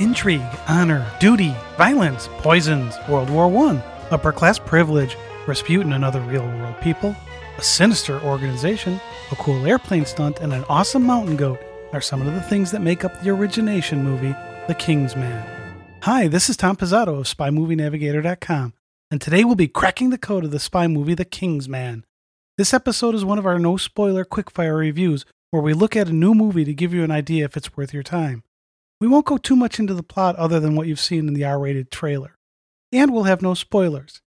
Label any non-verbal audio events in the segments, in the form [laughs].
intrigue, honor, duty, violence, poisons, World War I, upper class privilege, Rasputin and other real world people, a sinister organization, a cool airplane stunt, and an awesome mountain goat are some of the things that make up the origination movie, The King's Man. Hi, this is Tom Pizzato of SpyMovieNavigator.com, and today we'll be cracking the code of the spy movie, The King's Man. This episode is one of our no spoiler quickfire reviews where we look at a new movie to give you an idea if it's worth your time. We won't go too much into the plot other than what you've seen in the R rated trailer. And we'll have no spoilers.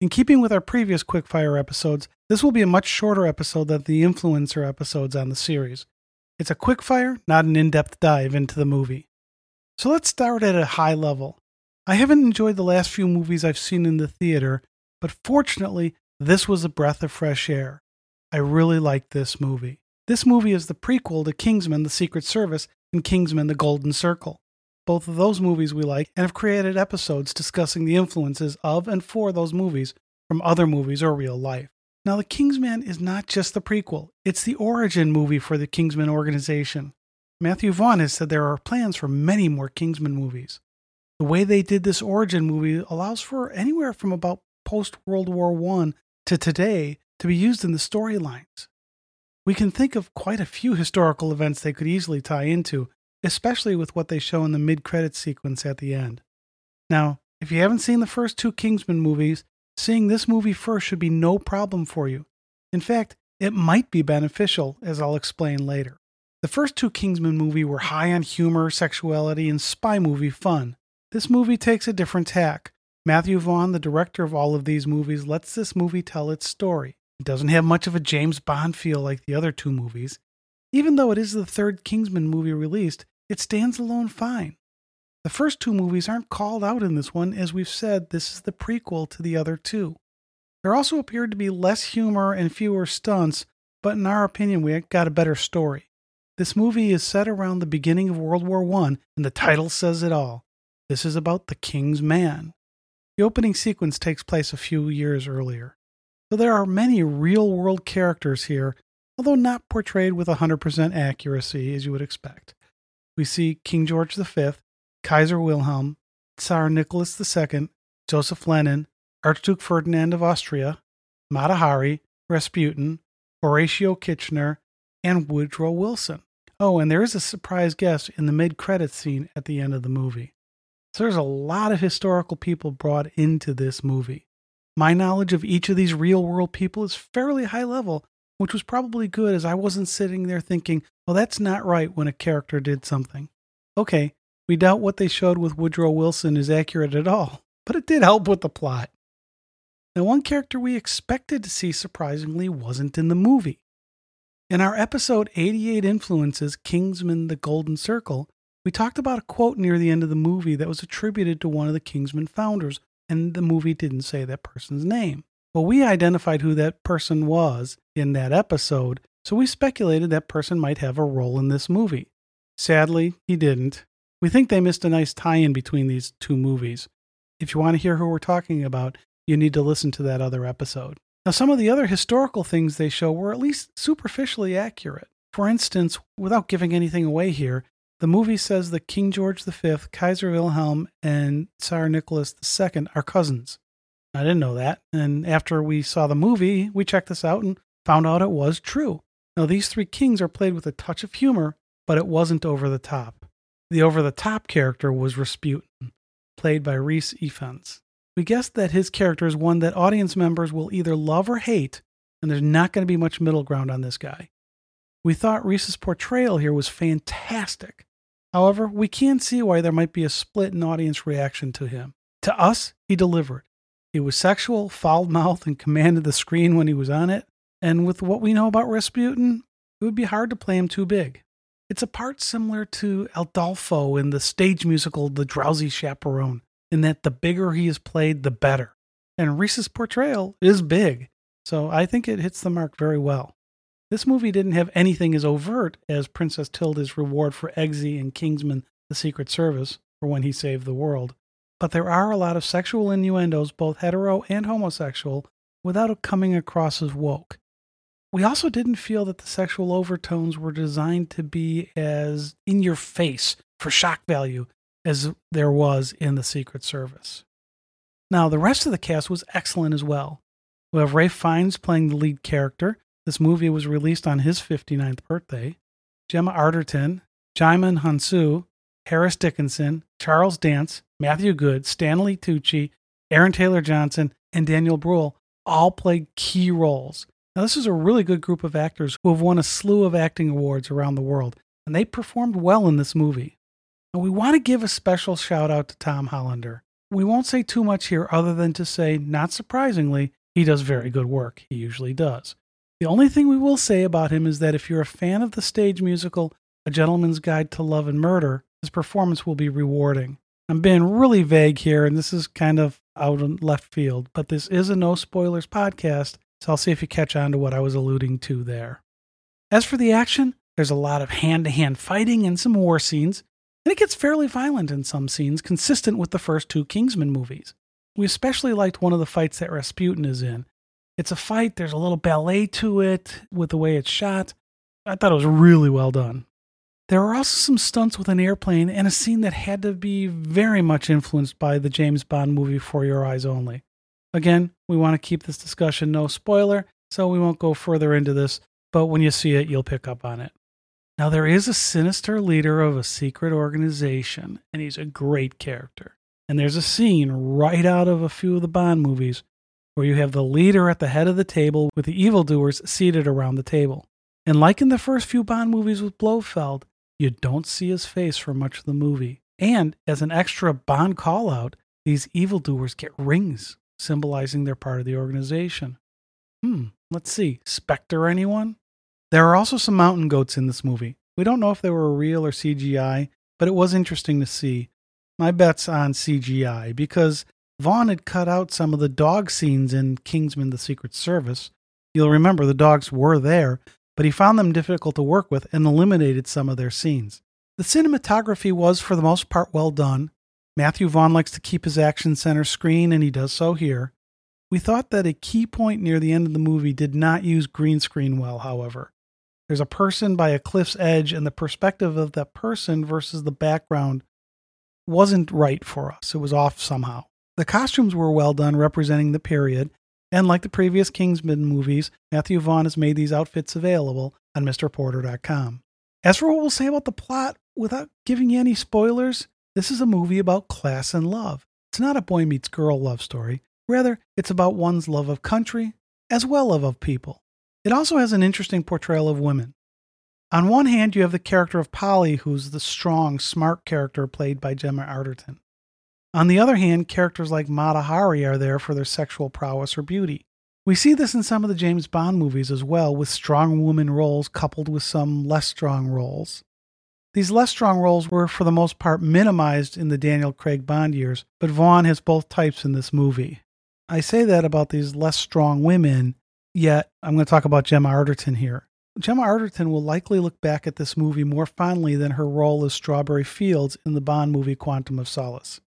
In keeping with our previous quickfire episodes, this will be a much shorter episode than the influencer episodes on the series. It's a quickfire, not an in depth dive into the movie. So let's start at a high level. I haven't enjoyed the last few movies I've seen in the theater, but fortunately, this was a breath of fresh air. I really liked this movie. This movie is the prequel to Kingsman The Secret Service and Kingsman The Golden Circle. Both of those movies we like and have created episodes discussing the influences of and for those movies from other movies or real life. Now, The Kingsman is not just the prequel, it's the origin movie for the Kingsman organization. Matthew Vaughn has said there are plans for many more Kingsman movies. The way they did this origin movie allows for anywhere from about post World War I to today to be used in the storylines. We can think of quite a few historical events they could easily tie into, especially with what they show in the mid credit sequence at the end. Now, if you haven't seen the first two Kingsman movies, seeing this movie first should be no problem for you. In fact, it might be beneficial, as I'll explain later. The first two Kingsman movies were high on humor, sexuality, and spy movie fun. This movie takes a different tack. Matthew Vaughn, the director of all of these movies, lets this movie tell its story. It doesn't have much of a James Bond feel like the other two movies. Even though it is the third Kingsman movie released, it stands alone fine. The first two movies aren't called out in this one, as we've said, this is the prequel to the other two. There also appeared to be less humor and fewer stunts, but in our opinion, we got a better story. This movie is set around the beginning of World War I, and the title says it all. This is about the King's Man. The opening sequence takes place a few years earlier. So there are many real world characters here, although not portrayed with 100% accuracy as you would expect. We see King George V, Kaiser Wilhelm, Tsar Nicholas II, Joseph Lenin, Archduke Ferdinand of Austria, Mata Hari, Rasputin, Horatio Kitchener, and Woodrow Wilson. Oh, and there is a surprise guest in the mid credits scene at the end of the movie. So there's a lot of historical people brought into this movie. My knowledge of each of these real world people is fairly high level, which was probably good as I wasn't sitting there thinking, well, that's not right when a character did something. Okay, we doubt what they showed with Woodrow Wilson is accurate at all, [laughs] but it did help with the plot. Now, one character we expected to see surprisingly wasn't in the movie. In our episode 88 Influences Kingsman the Golden Circle, we talked about a quote near the end of the movie that was attributed to one of the Kingsman founders, and the movie didn't say that person's name. Well, we identified who that person was in that episode, so we speculated that person might have a role in this movie. Sadly, he didn't. We think they missed a nice tie in between these two movies. If you want to hear who we're talking about, you need to listen to that other episode. Now, some of the other historical things they show were at least superficially accurate. For instance, without giving anything away here, the movie says that King George V, Kaiser Wilhelm, and Tsar Nicholas II are cousins. I didn't know that. And after we saw the movie, we checked this out and found out it was true. Now, these three kings are played with a touch of humor, but it wasn't over the top. The over the top character was Rasputin, played by Rhys Ifans. We guessed that his character is one that audience members will either love or hate, and there's not going to be much middle ground on this guy. We thought Rhys's portrayal here was fantastic. However, we can see why there might be a split in audience reaction to him. To us, he delivered. He was sexual, foul mouthed, and commanded the screen when he was on it. And with what we know about Rasputin, it would be hard to play him too big. It's a part similar to Adolfo in the stage musical The Drowsy Chaperone, in that the bigger he is played, the better. And Rhys's portrayal is big, so I think it hits the mark very well. This movie didn't have anything as overt as Princess Tilda's reward for Eggsy and Kingsman the Secret Service for when he saved the world, but there are a lot of sexual innuendos, both hetero and homosexual, without it coming across as woke. We also didn't feel that the sexual overtones were designed to be as in your face for shock value as there was in the Secret Service. Now, the rest of the cast was excellent as well. We have Ralph Fiennes playing the lead character. This movie was released on his 59th birthday. Gemma Arterton, Djimon Hounsou, Harris Dickinson, Charles Dance, Matthew Goode, Stanley Tucci, Aaron Taylor Johnson, and Daniel Bruhl all played key roles. Now, this is a really good group of actors who have won a slew of acting awards around the world, and they performed well in this movie. And we want to give a special shout out to Tom Hollander. We won't say too much here other than to say, not surprisingly, he does very good work. He usually does. The only thing we will say about him is that if you're a fan of the stage musical A Gentleman's Guide to Love and Murder, his performance will be rewarding. I'm being really vague here, and this is kind of out in left field, but this is a no spoilers podcast, so I'll see if you catch on to what I was alluding to there. As for the action, there's a lot of hand to hand fighting and some war scenes, and it gets fairly violent in some scenes, consistent with the first two Kingsman movies. We especially liked one of the fights that Rasputin is in. It's a fight, there's a little ballet to it with the way it's shot. I thought it was really well done. There are also some stunts with an airplane and a scene that had to be very much influenced by the James Bond movie For Your Eyes Only. Again, we want to keep this discussion no spoiler, so we won't go further into this, but when you see it, you'll pick up on it. Now, there is a sinister leader of a secret organization, and he's a great character. And there's a scene right out of a few of the Bond movies where you have the leader at the head of the table with the evildoers seated around the table. And like in the first few Bond movies with Blofeld, you don't see his face for much of the movie. And as an extra Bond call out, these evildoers get rings symbolizing they're part of the organization. Hmm, let's see. Spectre, anyone? There are also some mountain goats in this movie. We don't know if they were real or CGI, but it was interesting to see. My bet's on CGI because Vaughn had cut out some of the dog scenes in Kingsman The Secret Service. You'll remember the dogs were there, but he found them difficult to work with and eliminated some of their scenes. The cinematography was, for the most part, well done. Matthew Vaughn likes to keep his action center screen, and he does so here. We thought that a key point near the end of the movie did not use green screen well, however. There's a person by a cliff's edge, and the perspective of that person versus the background wasn't right for us. It was off somehow. The costumes were well done, representing the period, and like the previous Kingsman movies, Matthew Vaughn has made these outfits available on MrPorter.com. As for what we'll say about the plot, without giving you any spoilers, this is a movie about class and love. It's not a boy meets girl love story. Rather, it's about one's love of country as well as of people. It also has an interesting portrayal of women. On one hand, you have the character of Polly, who's the strong, smart character played by Gemma Arterton. On the other hand, characters like Mata Hari are there for their sexual prowess or beauty. We see this in some of the James Bond movies as well, with strong woman roles coupled with some less strong roles. These less strong roles were, for the most part, minimized in the Daniel Craig Bond years, but Vaughn has both types in this movie. I say that about these less strong women, yet I'm going to talk about Gemma Arterton here. Gemma Arterton will likely look back at this movie more fondly than her role as Strawberry Fields in the Bond movie Quantum of Solace.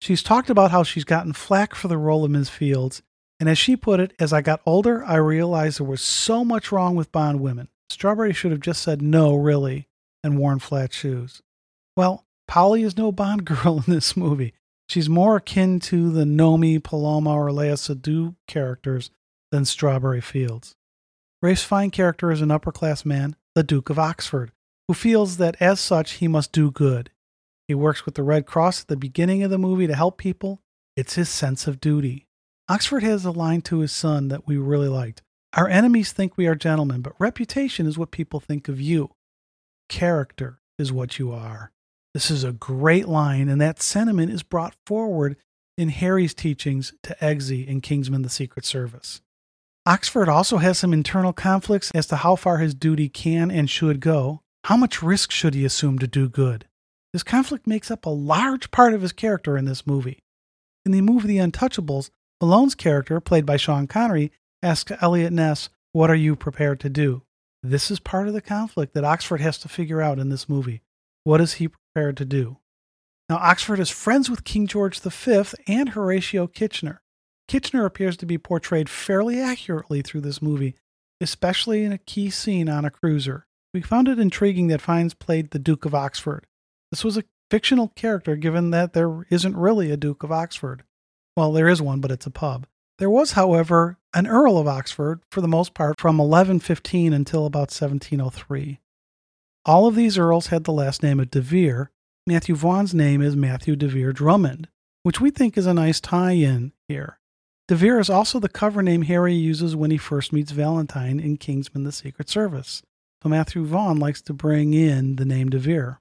She's talked about how she's gotten flack for the role of Ms. Fields, and as she put it, as I got older, I realized there was so much wrong with Bond women. Strawberry should have just said no, really, and worn flat shoes. Well, Polly is no Bond [laughs] girl in this movie. She's more akin to the Nomi, Paloma, or Léa Seydoux characters than Strawberry Fields. Ralph Fiennes' character is an upper class man, the Duke of Oxford, who feels that as such he must do good. He works with the Red Cross at the beginning of the movie to help people. It's his sense of duty. Oxford has a line to his son that we really liked. Our enemies think we are gentlemen, but reputation is what people think of you. Character is what you are. This is a great line, and that sentiment is brought forward in Harry's teachings to Eggsy in Kingsman the Secret Service. Oxford also has some internal conflicts as to how far his duty can and should go. How much risk should he assume to do good? This conflict makes up a large part of his character in this movie. In the movie The Untouchables, Malone's character, played by Sean Connery, asks Eliot Ness, What are you prepared to do? This is part of the conflict that Oxford has to figure out in this movie. What is he prepared to do? Now, Oxford is friends with King George V and Horatio Kitchener. Kitchener appears to be portrayed fairly accurately through this movie, especially in a key scene on a cruiser. We found it intriguing that Fiennes played the Duke of Oxford. This was a fictional character given that there isn't really a Duke of Oxford. Well, there is one, but it's a pub. There was, however, an Earl of Oxford, for the most part, from 1115 until about 1703. All of these earls had the last name of De Vere. Matthew Vaughn's name is Matthew De Vere Drummond, which we think is a nice tie in here. De Vere is also the cover name Harry uses when he first meets Valentine in Kingsman The Secret Service. So Matthew Vaughn likes to bring in the name De Vere.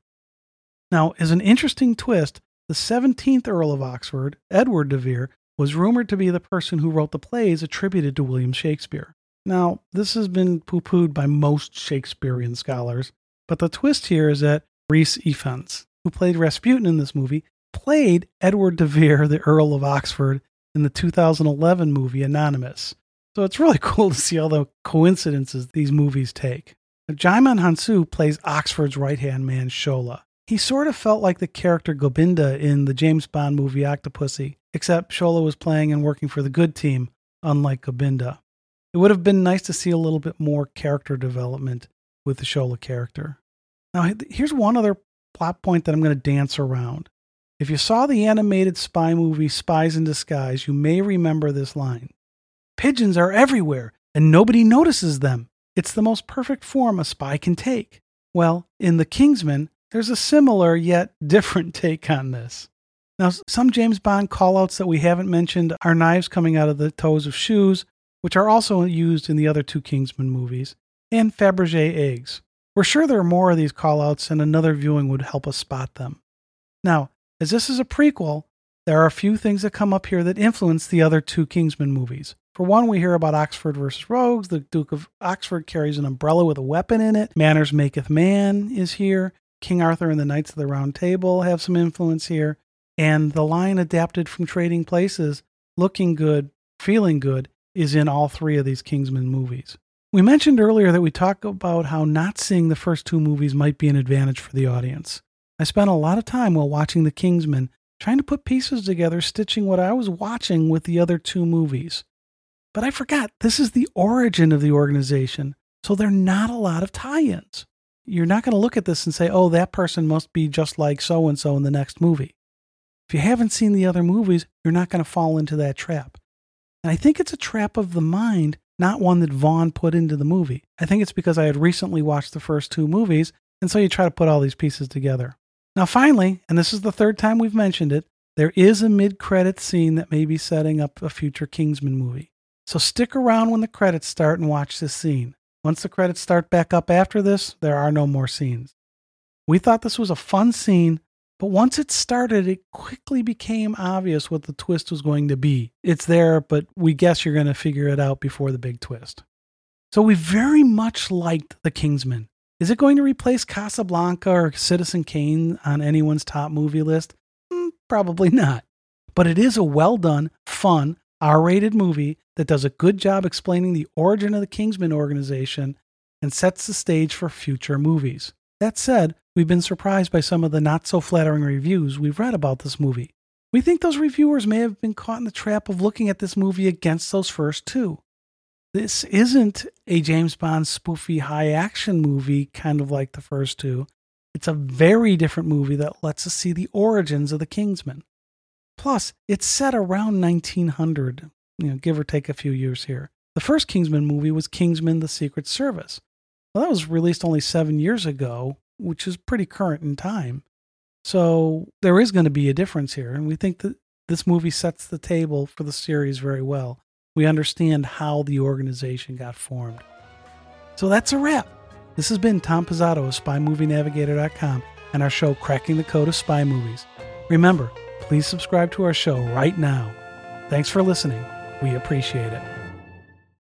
Now, as an interesting twist, the 17th Earl of Oxford, Edward de Vere, was rumored to be the person who wrote the plays attributed to William Shakespeare. Now, this has been poo pooed by most Shakespearean scholars, but the twist here is that Rhys Ifans, who played Rasputin in this movie, played Edward de Vere, the Earl of Oxford, in the 2011 movie Anonymous. So it's really [laughs] cool to see all the coincidences these movies take. Djimon Hounsou plays Oxford's right hand man, Shola. He sort of felt like the character Gobinda in the James Bond movie Octopussy, except Shola was playing and working for the good team, unlike Gobinda. It would have been nice to see a little bit more character development with the Shola character. Now, here's one other plot point that I'm going to dance around. If you saw the animated spy movie Spies in Disguise, you may remember this line Pigeons are everywhere, and nobody notices them. It's the most perfect form a spy can take. Well, in The Kingsman, there's a similar yet different take on this. Now, some James Bond callouts that we haven't mentioned are knives coming out of the toes of shoes, which are also used in the other two Kingsman movies, and Fabergé eggs. We're sure there are more of these callouts, and another viewing would help us spot them. Now, as this is a prequel, there are a few things that come up here that influence the other two Kingsman movies. For one, we hear about Oxford versus brogues. The Duke of Oxford carries an umbrella with a weapon in it. Manners maketh man is here. King Arthur and the Knights of the Round Table have some influence here. And the line adapted from Trading Places, looking good, feeling good, is in all three of these Kingsman movies. We mentioned earlier that we talked about how not seeing the first two movies might be an advantage for the audience. I spent a lot of time while watching The Kingsman trying to put pieces together, stitching what I was watching with the other two movies. But I forgot this is the origin of the organization, so there are not a lot of tie ins. You're not going to look at this and say, oh, that person must be just like so and so in the next movie. If you haven't seen the other movies, you're not going to fall into that trap. And I think it's a trap of the mind, not one that Vaughn put into the movie. I think it's because I had recently watched the first two movies, and so you try to put all these pieces together. Now, finally, and this is the third time we've mentioned it, there is a mid credit scene that may be setting up a future Kingsman movie. So stick around when the credits start and watch this scene. Once the credits start back up after this, there are no more scenes. We thought this was a fun scene, but once it started, it quickly became obvious what the twist was going to be. It's there, but we guess you're going to figure it out before the big twist. So we very much liked The Kingsman. Is it going to replace Casablanca or Citizen Kane on anyone's top movie list? Mm, probably not. But it is a well done, fun, R rated movie that does a good job explaining the origin of the Kingsman organization and sets the stage for future movies. That said, we've been surprised by some of the not so flattering reviews we've read about this movie. We think those reviewers may have been caught in the trap of looking at this movie against those first two. This isn't a James Bond spoofy high action movie, kind of like the first two. It's a very different movie that lets us see the origins of the Kingsman. Plus, it's set around 1900, you know, give or take a few years here. The first Kingsman movie was Kingsman The Secret Service. Well, that was released only seven years ago, which is pretty current in time. So there is going to be a difference here. And we think that this movie sets the table for the series very well. We understand how the organization got formed. So that's a wrap. This has been Tom Pizzato of SpyMovieNavigator.com and our show Cracking the Code of Spy Movies. Remember, please subscribe to our show right now. Thanks for listening. We appreciate it.